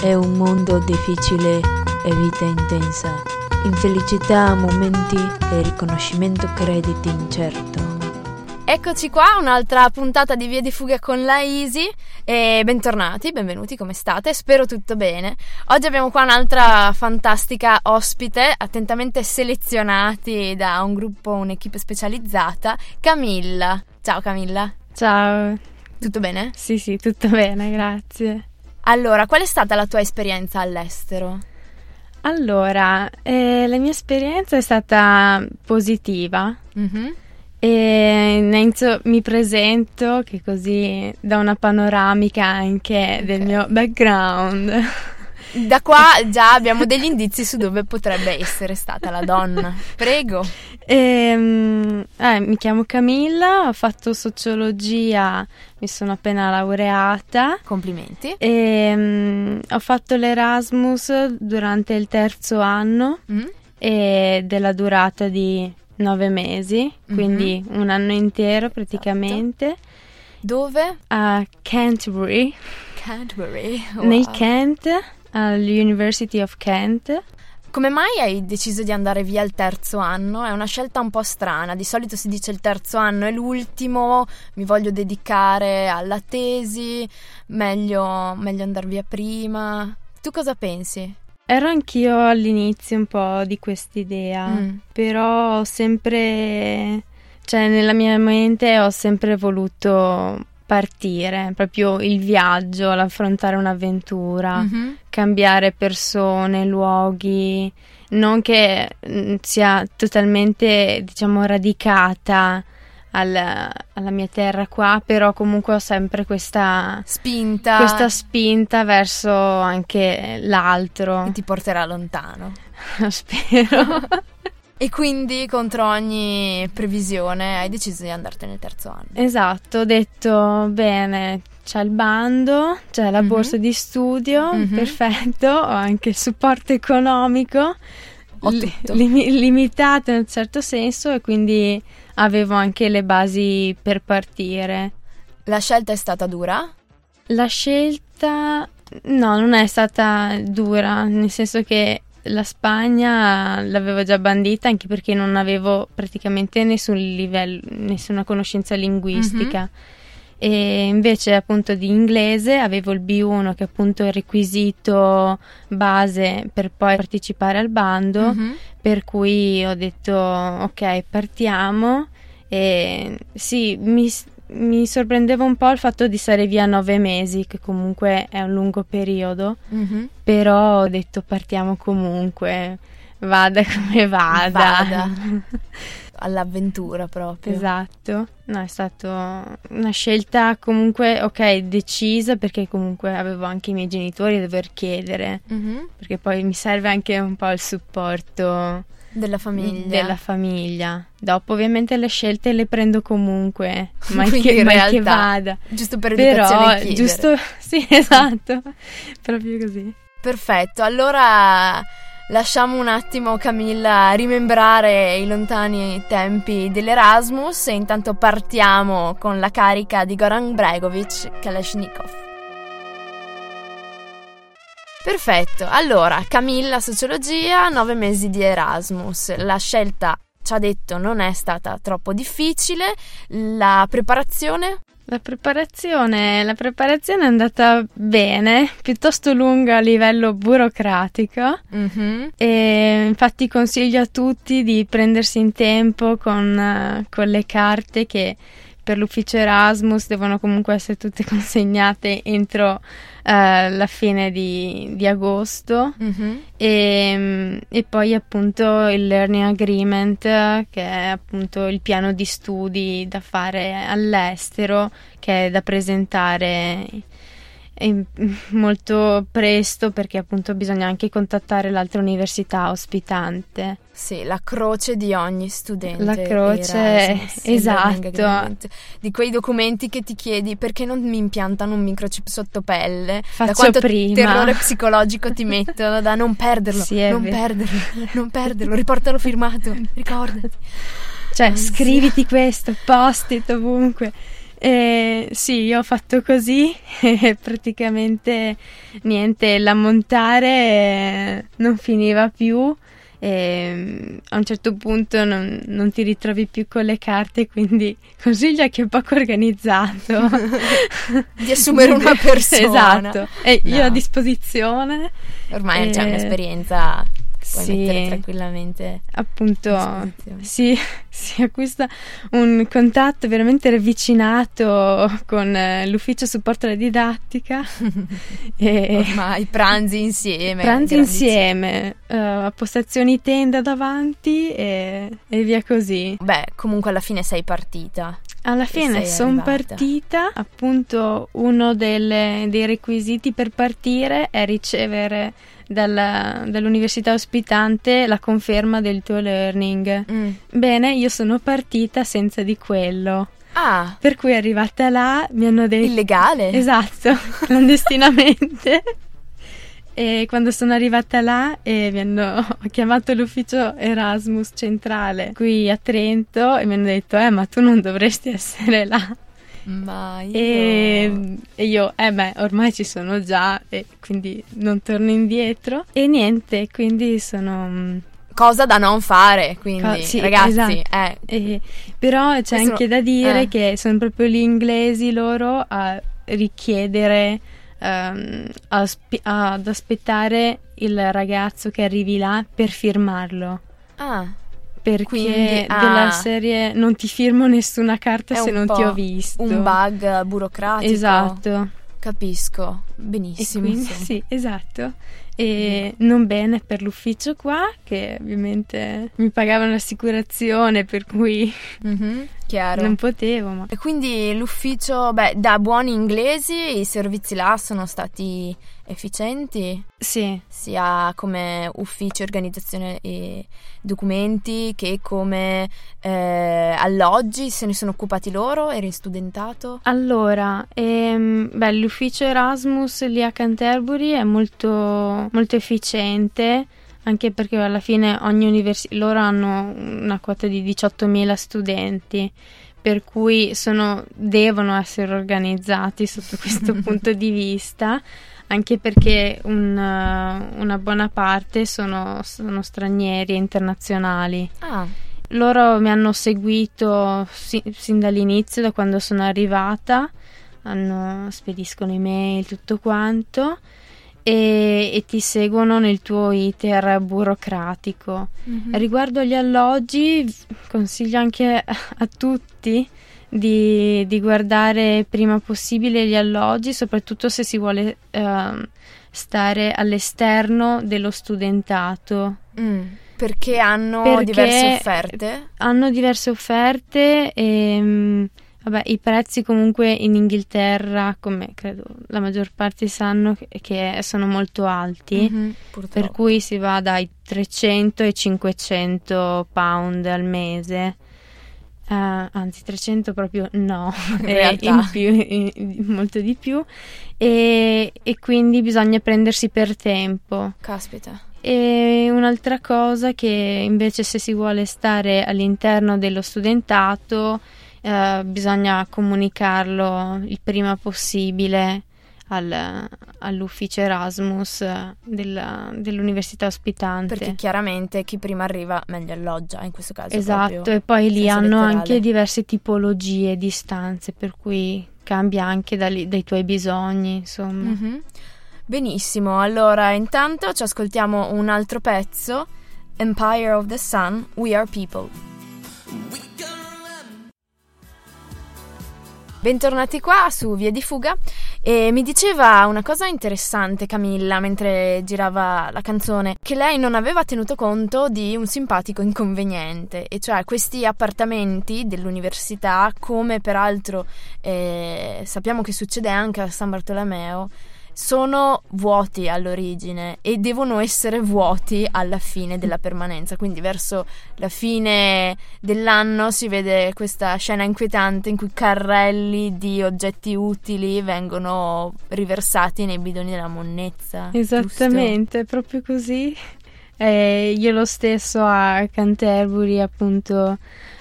È un mondo difficile e vita intensa. Infelicità, momenti e riconoscimento crediti incerto. Eccoci qua, un'altra puntata di Via di Fuga con la Easy e bentornati, benvenuti, come state? Spero tutto bene. Oggi abbiamo qua un'altra fantastica ospite, attentamente selezionati da un gruppo, un'equipe specializzata, Camilla. Ciao Camilla. Ciao. Tutto bene? Sì, sì, tutto bene, grazie. Allora, qual è stata la tua esperienza all'estero? Allora, eh, la mia esperienza è stata positiva. Mm-hmm. E innanzitutto mi presento che così da una panoramica anche okay. del mio background. Da qua già abbiamo degli indizi su dove potrebbe essere stata la donna. Prego. E, eh, mi chiamo Camilla, ho fatto sociologia, mi sono appena laureata. Complimenti. E, um, ho fatto l'Erasmus durante il terzo anno mm. e della durata di nove mesi, quindi mm-hmm. un anno intero praticamente. Esatto. Dove? A Canterbury. Canterbury. Wow. Nel Kent, all'University of Kent. Come mai hai deciso di andare via il terzo anno? È una scelta un po' strana. Di solito si dice il terzo anno è l'ultimo, mi voglio dedicare alla tesi, meglio, meglio andare via prima. Tu cosa pensi? Ero anch'io all'inizio un po' di quest'idea, mm. però ho sempre, cioè nella mia mente ho sempre voluto partire, proprio il viaggio, l'affrontare un'avventura, mm-hmm. cambiare persone, luoghi, non che mm, sia totalmente, diciamo, radicata alla, alla, mia terra qua, però comunque ho sempre questa spinta. questa spinta verso anche l'altro. Che ti porterà lontano. Spero. e quindi contro ogni previsione hai deciso di andartene nel terzo anno. Esatto, ho detto bene, c'è il bando, c'è la mm-hmm. borsa di studio, mm-hmm. perfetto, ho anche il supporto economico. Li- lim- limitato in un certo senso e quindi avevo anche le basi per partire. La scelta è stata dura? La scelta no, non è stata dura, nel senso che la Spagna l'avevo già bandita anche perché non avevo praticamente nessun livello, nessuna conoscenza linguistica. Mm-hmm. E invece appunto di inglese avevo il B1 che è appunto il requisito base per poi partecipare al bando, mm-hmm. per cui ho detto ok partiamo e sì mi, mi, sorprendeva un po' il fatto di stare via nove mesi che comunque è un lungo periodo, mm-hmm. però ho detto partiamo comunque, vada come vada. vada. all'avventura proprio. Esatto, no, è stata una scelta comunque, ok, decisa perché comunque avevo anche i miei genitori a dover chiedere, mm-hmm. perché poi mi serve anche un po' il supporto della famiglia. Della famiglia. Dopo ovviamente le scelte le prendo comunque, ma che, ma che vada. Giusto per Però, giusto, sì, esatto, proprio così. Perfetto, allora lasciamo un attimo Camilla rimembrare i lontani tempi dell'Erasmus e intanto partiamo con la carica di Goran Bregovic Kalashnikov. Perfetto, allora Camilla Sociologia, nove mesi di Erasmus. La scelta, ci ha detto, non è stata troppo difficile. La preparazione? La preparazione, la preparazione è andata bene, piuttosto lunga a livello burocratico mm-hmm. e infatti consiglio a tutti di prendersi in tempo con, con le carte che per l'ufficio Erasmus devono comunque essere tutte consegnate entro eh, la fine di, di agosto mm-hmm. e, e, poi appunto il learning agreement che è appunto il piano di studi da fare all'estero che è da presentare molto presto perché appunto bisogna anche contattare l'altra università ospitante. Sì, la croce di ogni studente. La croce, Erasmus, esatto. Di quei documenti che ti chiedi perché non mi impiantano un microchip sotto pelle? Faccio da quanto prima. terrore psicologico ti mettono da non perderlo, sì, non vero. perderlo, non perderlo, riportalo firmato, ricordati. Cioè, scriviti questo, post-it ovunque. E sì, io ho fatto così e praticamente niente, l'ammontare non finiva più e mm, a un certo punto non, non, ti ritrovi più con le carte, quindi consiglia che è poco organizzato. di assumere una persona. Esatto, e no. io a disposizione. Ormai e... c'è un'esperienza puoi sì, mettere tranquillamente. Appunto, si, si, acquista un contatto veramente ravvicinato con eh, l'ufficio supporto alla didattica. e Ormai pranzi insieme. Pranzi insieme, uh, postazioni tenda davanti e, e via così. Beh, comunque alla fine sei partita. Alla fine sono partita, appunto uno delle, dei requisiti per partire è ricevere dalla, dall'università ospitante la conferma del tuo learning. Mm. Bene, io sono partita senza di quello. Ah. Per cui arrivata là mi hanno detto... Illegale? Esatto, clandestinamente. E quando sono arrivata là e mi hanno chiamato l'ufficio Erasmus centrale qui a Trento e mi hanno detto eh ma tu non dovresti essere là ma io... E, e, io, eh beh, ormai ci sono già e quindi non torno indietro. E niente, quindi sono... Mm, Cosa da non fare, quindi Co- sì, ragazzi. Esatto. Eh. E, però c'è Questo... anche da dire eh. che sono proprio gli inglesi loro a richiedere, um, ad aspettare il ragazzo che arrivi là per firmarlo. Ah perché Quindi, ah, della serie non ti firmo nessuna carta se non ti ho visto. Un bug burocratico. Esatto. Capisco, benissimo. Quindi, sì, esatto. E mm. non bene per l'ufficio qua, che ovviamente mi pagavano l'assicurazione, per cui mm-hmm, non potevo. Ma... E quindi l'ufficio, beh, da buoni inglesi i servizi là sono stati efficienti? Sì. Sia come ufficio, organizzazione e documenti che come eh, alloggi, se ne sono occupati loro? Eri studentato? Allora, ehm, beh, l'ufficio Erasmus lì a Canterbury è molto, molto efficiente anche perché alla fine ogni università loro hanno una quota di 18.000 studenti per cui sono, devono essere organizzati sotto questo punto di vista anche perché un, una buona parte sono, sono stranieri e internazionali. Ah. Loro mi hanno seguito sin, sin dall'inizio, da quando sono arrivata, hanno, spediscono email, tutto quanto. E, e, ti seguono nel tuo iter burocratico. Mm-hmm. Riguardo agli alloggi, consiglio anche a tutti di, di, guardare prima possibile gli alloggi, soprattutto se si vuole uh, stare all'esterno dello studentato. Mm, perché hanno perché diverse offerte? Hanno diverse offerte e um, vabbè, i prezzi comunque in Inghilterra, come credo la maggior parte sanno, che sono molto alti, mm-hmm, per cui si va dai 300 ai 500 pound al mese. Uh, anzi 300 proprio no, in, in più, in, molto di più e, e, quindi bisogna prendersi per tempo. Caspita. E un'altra cosa che invece se si vuole stare all'interno dello studentato uh, bisogna comunicarlo il prima possibile al, all'ufficio Erasmus della, dell'università ospitante. Perché chiaramente chi prima arriva meglio alloggia in questo caso. Esatto, e poi lì hanno letterale. anche diverse tipologie di stanze, per cui cambia anche dai, dai tuoi bisogni, insomma. Mm-hmm. Benissimo, allora intanto ci ascoltiamo un altro pezzo, Empire of the Sun, We Are People. Bentornati qua su Via di Fuga e mi diceva una cosa interessante Camilla mentre girava la canzone, che lei non aveva tenuto conto di un simpatico inconveniente, e cioè questi appartamenti dell'università, come peraltro eh, sappiamo che succede anche a San Bartolomeo, sono vuoti all'origine e devono essere vuoti alla fine della permanenza. Quindi verso la fine dell'anno si vede questa scena inquietante in cui carrelli di oggetti utili vengono riversati nei bidoni della monnezza. Esattamente, giusto? proprio così. Eh, io lo stesso a Canterbury appunto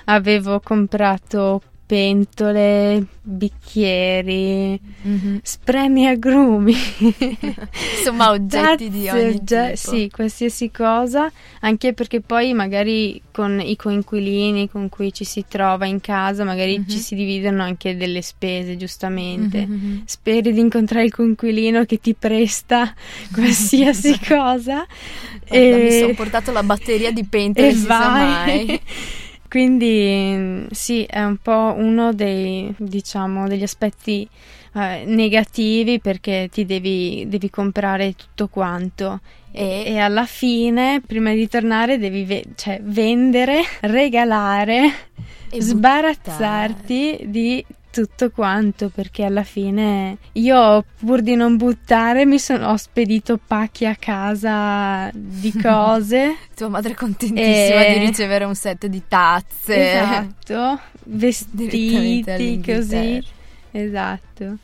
avevo comprato pentole, bicchieri, Mhm. spremi agrumi. Insomma, oggetti di ogni ogge- tipo. Sì, qualsiasi cosa, anche perché poi magari con i coinquilini con cui ci si trova in casa, magari Mhm. ci si dividono anche delle spese, giustamente. Mhm, mhm. Speri di incontrare il coinquilino che ti presta qualsiasi cosa. Guarda, mi e- sono portato la batteria di pentole, e si sa vai. mai. Quindi sì, è un po' uno dei, diciamo, degli aspetti eh, negativi perché ti devi, devi comprare tutto quanto. E- E, alla fine, prima di tornare, devi ve- cioè, vendere, regalare, E sbarazzarti di tutto quanto perché alla fine io pur di non buttare mi sono ho spedito pacchi a casa di cose. Tua madre è contentissima E- di ricevere un set di tazze. esatto. Vestiti così. esatto.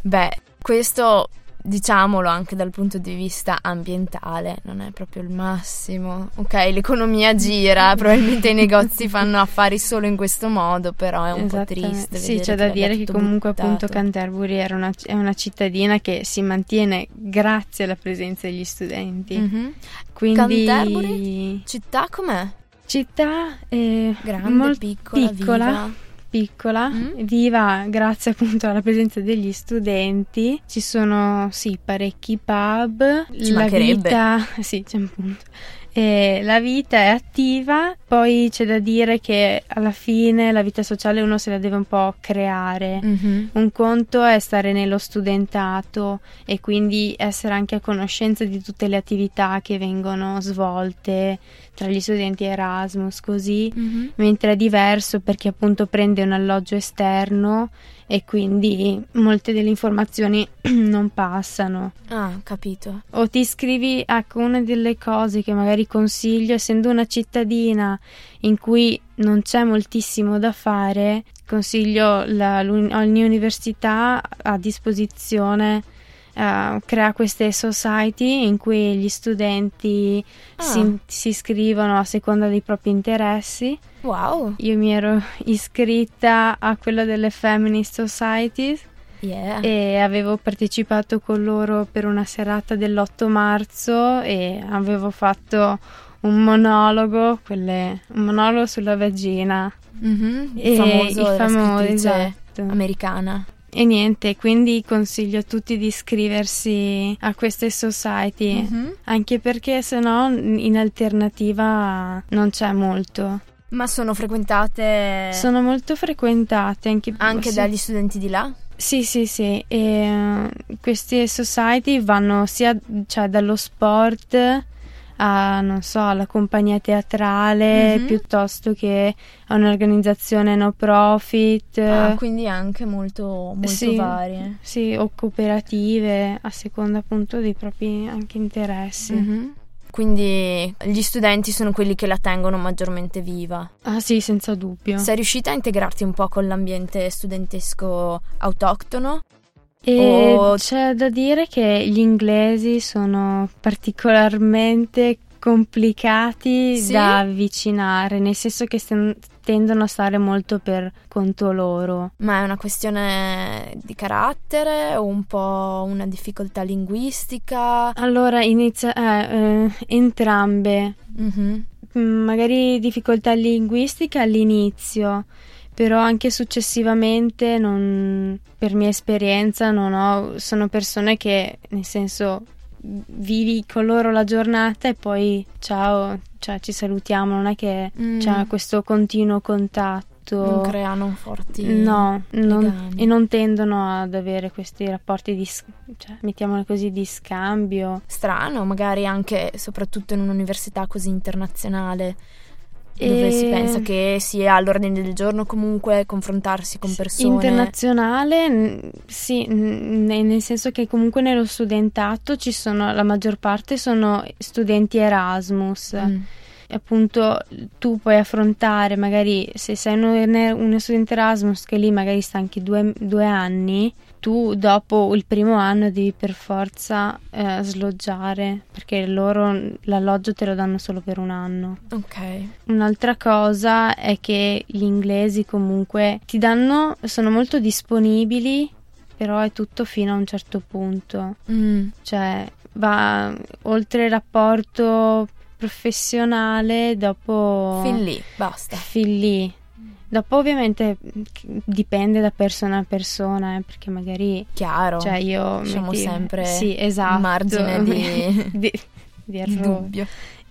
Beh, questo diciamolo anche dal punto di vista ambientale, non è proprio il massimo. Ok, l'economia gira, probabilmente i negozi fanno affari solo in questo modo, però è un po' triste. Sì, c'è da dire che comunque buttato. appunto Canterbury era una- è una cittadina che si mantiene grazie alla presenza degli studenti. Mhm. Quindi Canterbury? Città com'è? città eh, Grande, mol- piccola, piccola? Piccola, Mm. viva grazie appunto alla presenza degli studenti. Ci sono sì parecchi pub, Ci la vita, sì, c'è un punto. E la vita è attiva, poi c'è da dire che alla fine la vita sociale uno se la deve un po' creare. Mhm. Un conto è stare nello studentato e quindi essere anche a conoscenza di tutte le attività che vengono svolte tra gli studenti Erasmus, così, Mhm. mentre è diverso perché appunto prende un alloggio esterno e quindi molte delle informazioni non passano. Ah, capito. O ti iscrivi ecco una delle cose che magari consiglio, essendo una cittadina in cui non c'è moltissimo da fare, consiglio la, ogni università a disposizione eh, crea queste society in cui gli studenti Ah. si, si iscrivono a seconda dei propri interessi. Wow. Io mi ero iscritta a quella delle Feminist Societies Yeah. e avevo partecipato con loro per una serata dell'8 marzo e avevo fatto un monologo, quelle- un monologo sulla vagina. Mhm. Il E famoso, il famoso, esatto. americana. E niente, quindi consiglio a tutti di iscriversi a queste society, Mhm. anche perché se no in alternativa non c'è molto. Ma sono frequentate Sono molto frequentate anche, anche sì. dagli studenti di là? Sì, sì, sì. E, eh, queste society vanno sia cioè, dallo sport a, non so, alla compagnia teatrale Mhm. piuttosto che a un'organizzazione no profit. Ah, quindi anche molto, molto sì. varie. Sì, o cooperative a seconda appunto dei propri anche interessi. Mhm. Quindi gli studenti sono quelli che la tengono maggiormente viva. Ah sì, senza dubbio. Sei riuscita a integrarti un po' con l'ambiente studentesco autoctono? E O- c'è da dire che gli inglesi sono particolarmente complicati Sì? da avvicinare, nel senso che sten- tendono a stare molto per conto loro. Ma è una questione di carattere o un po' una difficoltà linguistica? Allora, inizia eh, eh, entrambe, Mhm. Mm, magari difficoltà linguistica all'inizio, però anche successivamente, non- per mia esperienza, non ho, sono persone che, nel senso, vivi con loro la giornata e poi ciao, cioè ci salutiamo, non è che Mm. c'è questo continuo contatto. Non creano forti No, non- e non tendono ad avere questi rapporti di, cioè, mettiamolo così, di scambio. Strano, magari anche soprattutto in un'università così internazionale, dove E- si pensa che sia all'ordine del giorno comunque confrontarsi con persone. Internazionale, sì, nel senso che comunque nello studentato ci sono, la maggior parte sono studenti Erasmus. Mm. Appunto tu puoi affrontare, magari se sei uno, uno studente Erasmus che lì magari sta anche due, due anni, tu dopo il primo anno devi per forza eh, sloggiare perché loro l'alloggio te lo danno solo per un anno. Ok. Un'altra cosa è che gli inglesi comunque ti danno, sono molto disponibili, però è tutto fino a un certo punto. Mm. Cioè va oltre il rapporto professionale dopo... Fin lì, basta. Fin lì. Dopo ovviamente dipende da persona a persona, eh, perché magari... Chiaro. Cioè io... Diciamo metti- sempre Sì, esatto. margine di- di, di dubbio.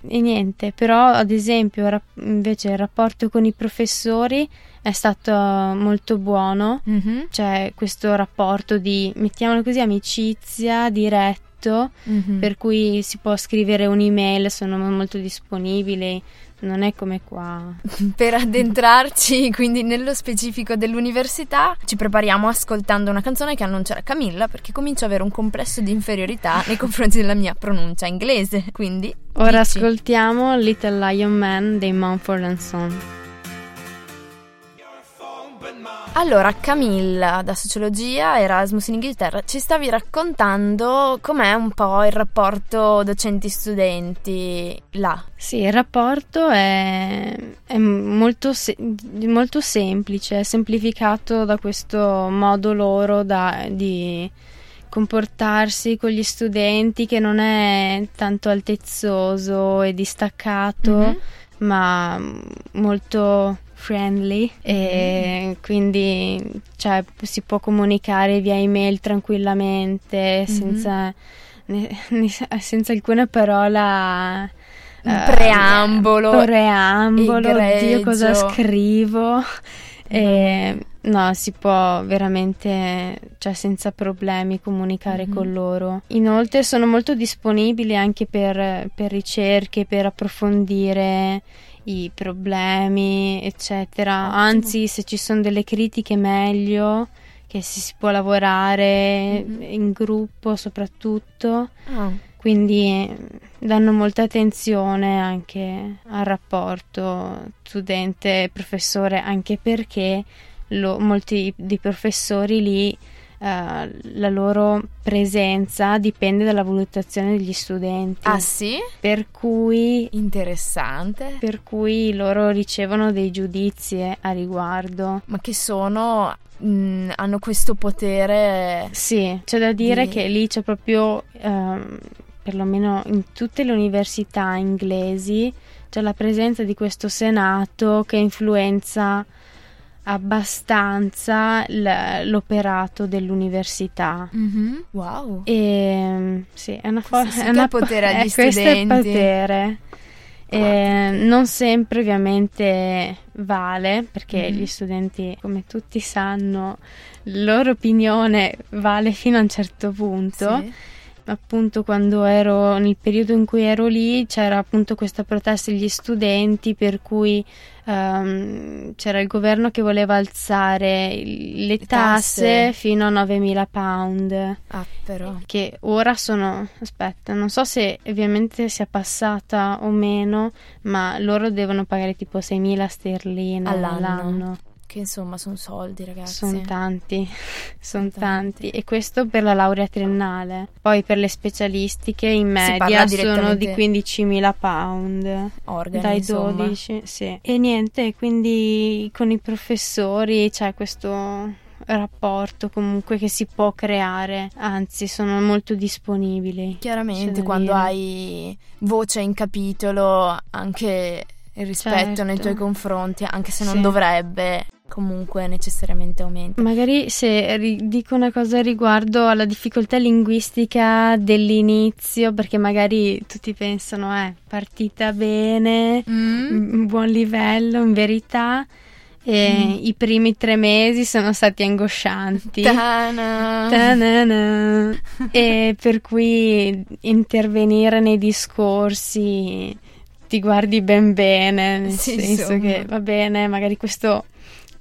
E niente, però ad esempio rap- invece il rapporto con i professori è stato molto buono, Mhm, cioè questo rapporto di, mettiamolo così, amicizia diretto, mhm. per cui si può scrivere un'email, sono molto disponibili, non è come qua. Per addentrarci quindi nello specifico dell'università, ci prepariamo ascoltando una canzone che annuncia Camilla perché comincio ad avere un complesso di inferiorità nei confronti della mia pronuncia inglese. Quindi, Ora dici. ascoltiamo Little Lion Man dei Mumford Son. Allora, Camilla, da Sociologia, Erasmus in Inghilterra, ci stavi raccontando com'è un po' il rapporto docenti-studenti là. Sì, il rapporto è, è molto, se- molto semplice, è semplificato da questo modo loro da- di comportarsi con gli studenti che non è tanto altezzoso e distaccato, Mhm. ma molto friendly e quindi cioè, si può comunicare via email tranquillamente senza, ne- ne- senza alcuna parola Un eh, preambolo. preambolo oddio cosa egregio. scrivo e, no si può veramente cioè senza problemi comunicare Mhm. con loro inoltre sono molto disponibili anche per, per ricerche per approfondire i problemi eccetera Ottimo. anzi se ci sono delle critiche meglio che si, può lavorare Mhm. in gruppo soprattutto Ah, quindi danno molta attenzione anche al rapporto studente-professore, anche perché lo- molti dei professori lì eh, la loro presenza dipende dalla valutazione degli studenti, ah sì? per cui, Interessante. per cui loro ricevono dei giudizi eh, a riguardo. Ma che sono... mh, hanno questo potere... Sì, c'è da dire Di- che lì c'è proprio, ehm, perlomeno in tutte le università inglesi, c'è la presenza di questo senato che influenza abbastanza l- l'operato dell'università. Mhm. Wow. E sì, è una Questo cosa. sì è una è potere agli eh, questo è studenti. potere. Eh, non sempre ovviamente vale perché Mhm. gli studenti, come tutti sanno, la loro opinione vale fino a un certo punto. Sì. Appunto, quando ero nel periodo in cui ero lì, c'era appunto questa protesta degli studenti per cui ehm, c'era il governo che voleva alzare le, Le tasse, tasse. fino a 9.000 pound Ah, però. che ora sono, aspetta, non so se ovviamente sia passata o meno, ma loro devono pagare tipo 6.000 sterline All'anno. all'anno. Che insomma sono soldi, ragazzi. Sono tanti, sono tanti. tanti. E questo per la laurea triennale. Poi per le specialistiche in media sono di direttamente- 15.000 pound. Organi, Dai insomma. 12, sì. E niente, quindi con i professori c'è questo rapporto comunque che si può creare, anzi sono molto disponibili. Chiaramente, quando dire. hai voce in capitolo, anche il rispetto nei Certo. tuoi confronti, anche se non Sì. dovrebbe, comunque necessariamente aumenta. Magari se ri- dico una cosa riguardo alla difficoltà linguistica dell'inizio, perché magari tutti pensano, eh, partita bene, Mm? buon livello, in verità, e i primi tre mesi sono stati angoscianti. Tana. Ta-na-na. e per cui intervenire nei discorsi ti guardi ben bene, nel Sì, senso insomma. che va bene, magari questo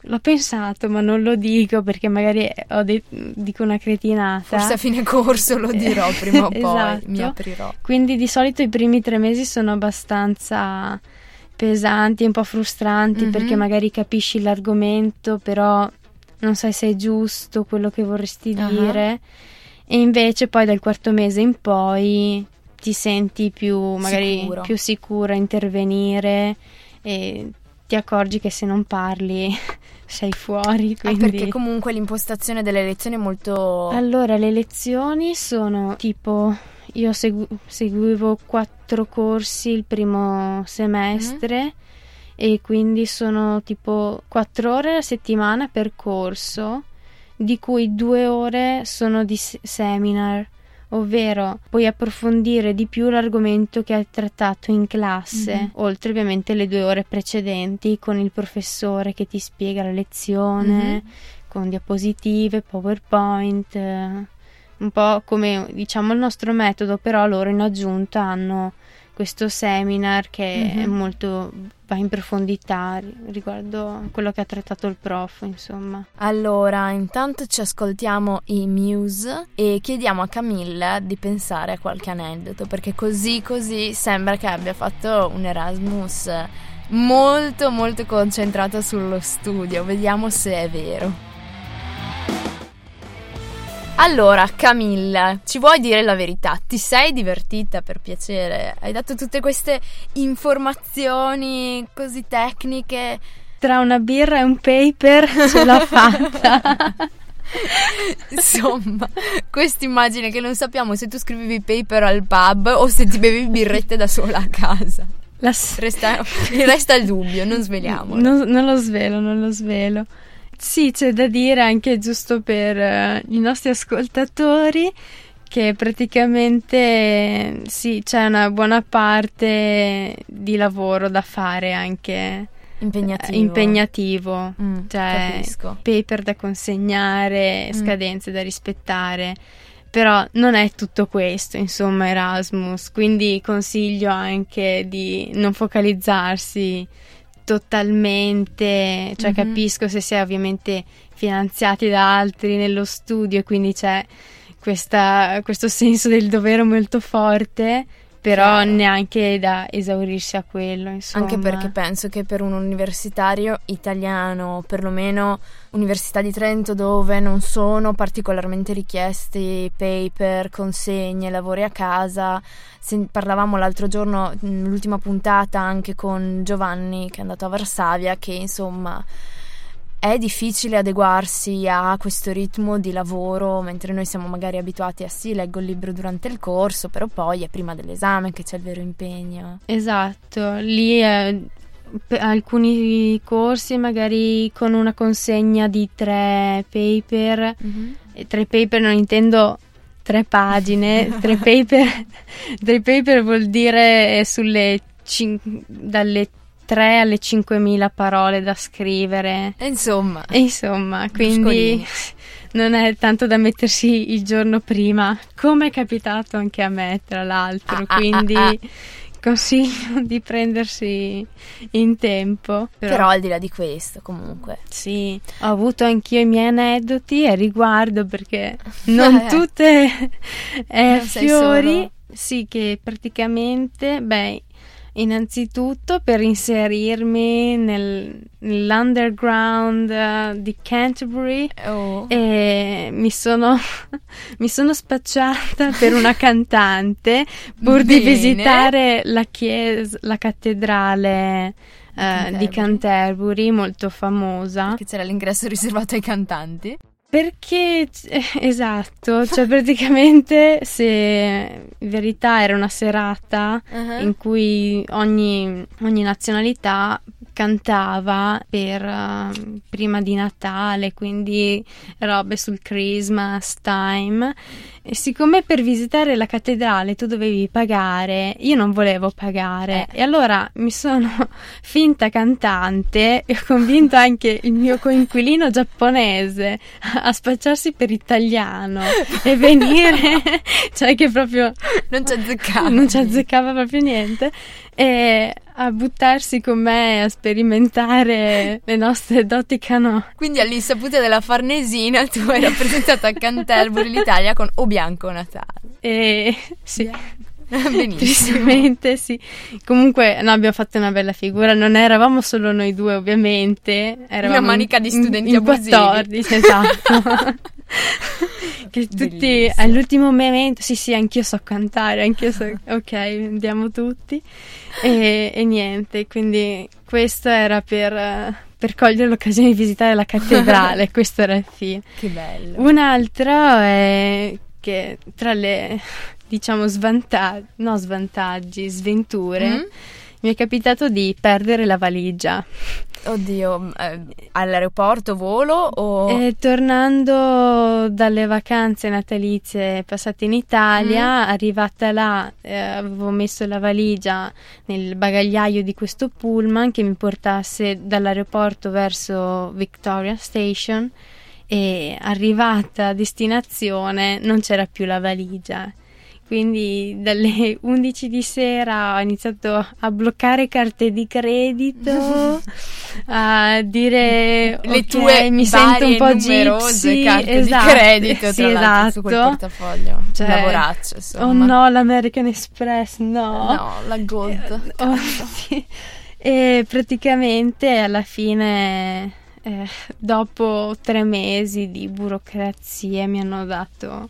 l'ho pensato, ma non lo dico perché magari ho de- dico una cretinata. Forse a fine corso lo dirò prima o poi, Esatto. mi aprirò. Quindi di solito i primi tre mesi sono abbastanza pesanti, un po' frustranti Mhm. perché magari capisci l'argomento, però non sai se è giusto quello che vorresti Ah. dire e invece poi dal quarto mese in poi ti senti più magari Sicuro. più sicura a intervenire e ti accorgi che se non parli sei fuori quindi perché comunque l'impostazione delle lezioni è molto... allora, le lezioni sono tipo, io segu- seguivo quattro corsi il primo semestre e quindi sono tipo quattro ore a settimana per corso, di cui due ore sono di se- seminar, ovvero puoi approfondire di più l'argomento che hai trattato in classe, Mhm. oltre ovviamente le due ore precedenti con il professore che ti spiega la lezione Mhm. con diapositive, PowerPoint, eh, un po' come diciamo il nostro metodo, però loro in aggiunta hanno questo seminar che è Mhm. molto va in profondità ri- riguardo quello che ha trattato il prof, insomma. Allora, intanto ci ascoltiamo i Muse e chiediamo a Camilla di pensare a qualche aneddoto, perché così così sembra che abbia fatto un Erasmus molto molto concentrato sullo studio. Vediamo se è vero. Allora, Camilla, ci vuoi dire la verità? Ti sei divertita per piacere? Hai dato tutte queste informazioni così tecniche Tra una birra e un paper ce l'ho fatta. Insomma, questa immagine che non sappiamo se tu scrivevi paper al pub o se ti bevi birrette da sola a casa. La Resta, resta il dubbio, non sveliamolo. Non, non lo svelo, non lo svelo. Sì, c'è da dire anche giusto per eh, i nostri ascoltatori che praticamente sì, c'è una buona parte di lavoro da fare anche Impegnativo. eh, impegnativo. Mm, Cioè, capisco. paper da consegnare, Mm. scadenze da rispettare. Però non è tutto questo, insomma, Erasmus. Quindi consiglio anche di non focalizzarsi totalmente, cioè Mhm. capisco se si è ovviamente finanziati da altri nello studio e quindi c'è questa- questo senso del dovere molto forte, però Chiaro. neanche da esaurirsi a quello, insomma. Anche perché penso che per un universitario italiano, perlomeno Università di Trento, dove non sono particolarmente richiesti paper, consegne, lavori a casa, se- parlavamo l'altro giorno, nell'ultima puntata, anche con Giovanni che è andato a Varsavia, che insomma è difficile adeguarsi a questo ritmo di lavoro, mentre noi siamo magari abituati a sì, leggo il libro durante il corso, però poi è prima dell'esame che c'è il vero impegno. Esatto, lì eh, pe- alcuni corsi magari con una consegna di tre paper, e tre paper non intendo tre pagine, tre paper, tre paper vuol dire sulle cin- dalle 3 alle 5.000 parole da scrivere. E insomma, E insomma, quindi non è tanto da mettersi il giorno prima, come è capitato anche a me, tra l'altro. Ah, ah, quindi ah, ah. consiglio di prendersi in tempo. però al di là di questo, comunque. sì, ho avuto anch'io i miei aneddoti a riguardo perché non Eh. tutte è Non fiori. Sì, che praticamente, beh, innanzitutto per inserirmi nel- nell'underground eh, di Canterbury Oh. e mi sono, mi sono spacciata per una cantante pur di visitare la chiesa, la cattedrale eh, Canterbury. di Canterbury, molto famosa. Che c'era l'ingresso riservato ai cantanti. Perché, eh, esatto, cioè praticamente se in verità era una serata in cui ogni, ogni nazionalità cantava per eh, prima di Natale, quindi robe sul Christmas time. E siccome per visitare la cattedrale tu dovevi pagare, io non volevo pagare Eh. e allora mi sono finta cantante e ho convinto anche il mio coinquilino giapponese a spacciarsi per italiano e venire, cioè che proprio Non ci azzeccava. non ci azzeccava proprio niente e a buttarsi con me a sperimentare le nostre doti cano. Quindi all'insaputa della Farnesina tu hai rappresentato a Canterbury l'Italia con O Bianco Natale. E sì, Benissimo. Tristemente sì. Comunque no, abbiamo fatto una bella figura, non eravamo solo noi due ovviamente, eravamo Una manica di in- studenti in, abusivi. 14, esatto. che tutti Bellissimo. all'ultimo momento, sì sì, anch'io so cantare, anch'io so, ok, andiamo tutti. E, e niente, quindi questo era per, eh, per cogliere l'occasione di visitare la cattedrale, questo era il fine. Che bello. Un altro è che tra le diciamo svantaggi, no svantaggi, sventure, Mm? mi è capitato di perdere la valigia. Oddio, eh, all'aeroporto volo o... E tornando dalle vacanze natalizie passate in Italia, arrivata là, eh, avevo messo la valigia nel bagagliaio di questo pullman che mi portasse dall'aeroporto verso Victoria Station e arrivata a destinazione non c'era più la valigia. Quindi dalle 11 di sera ho iniziato a bloccare carte di credito, a dire le "Ok, tue mi sento un po' numerose gypsy, carte esatto, di credito sì, l'altro su quel esatto. portafoglio Cioè, lavoraccio insomma Oh no, l'American Express, no. no la gold Oh, sì. E praticamente alla fine, eh, dopo tre mesi di burocrazia, mi hanno dato,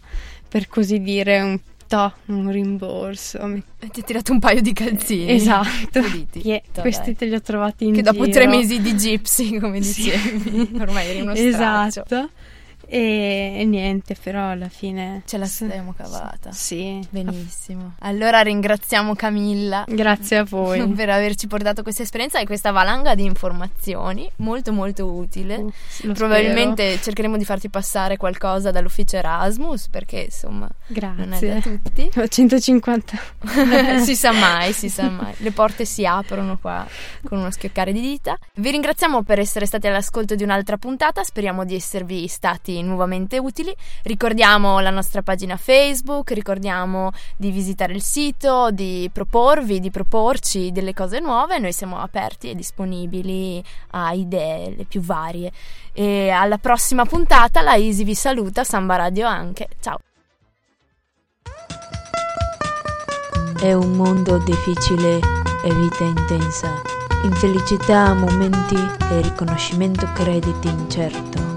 per così dire, un to, un rimborso. Ti ha tirato un paio di calzini Esatto. Che Dai. questi te li ho trovati in che dopo giro. tre mesi di gypsy come Sì. dicevi ormai eri uno straccio Esatto. E, e niente, però alla fine... ce la siamo cavata Sì. benissimo allora ringraziamo Camilla Grazie a voi. per averci portato questa esperienza e questa valanga di informazioni molto molto utile Uh, Probabilmente cercheremo di farti passare qualcosa dall'ufficio Erasmus perché insomma spero. non è da Grazie. tutti. Ho 150. si sa mai, si sa mai. Le porte si aprono qua con uno schioccare di dita. Vi ringraziamo per essere stati all'ascolto di un'altra puntata, speriamo di esservi stati nuovamente utili. Ricordiamo la nostra pagina Facebook, ricordiamo di visitare il sito, di proporvi, di proporci delle cose nuove. Noi siamo aperti e disponibili a idee le più varie. E alla prossima puntata la Easy vi saluta, Samba Radio anche. Ciao. È un mondo difficile e vita intensa, infelicità, momenti e riconoscimento crediti incerto.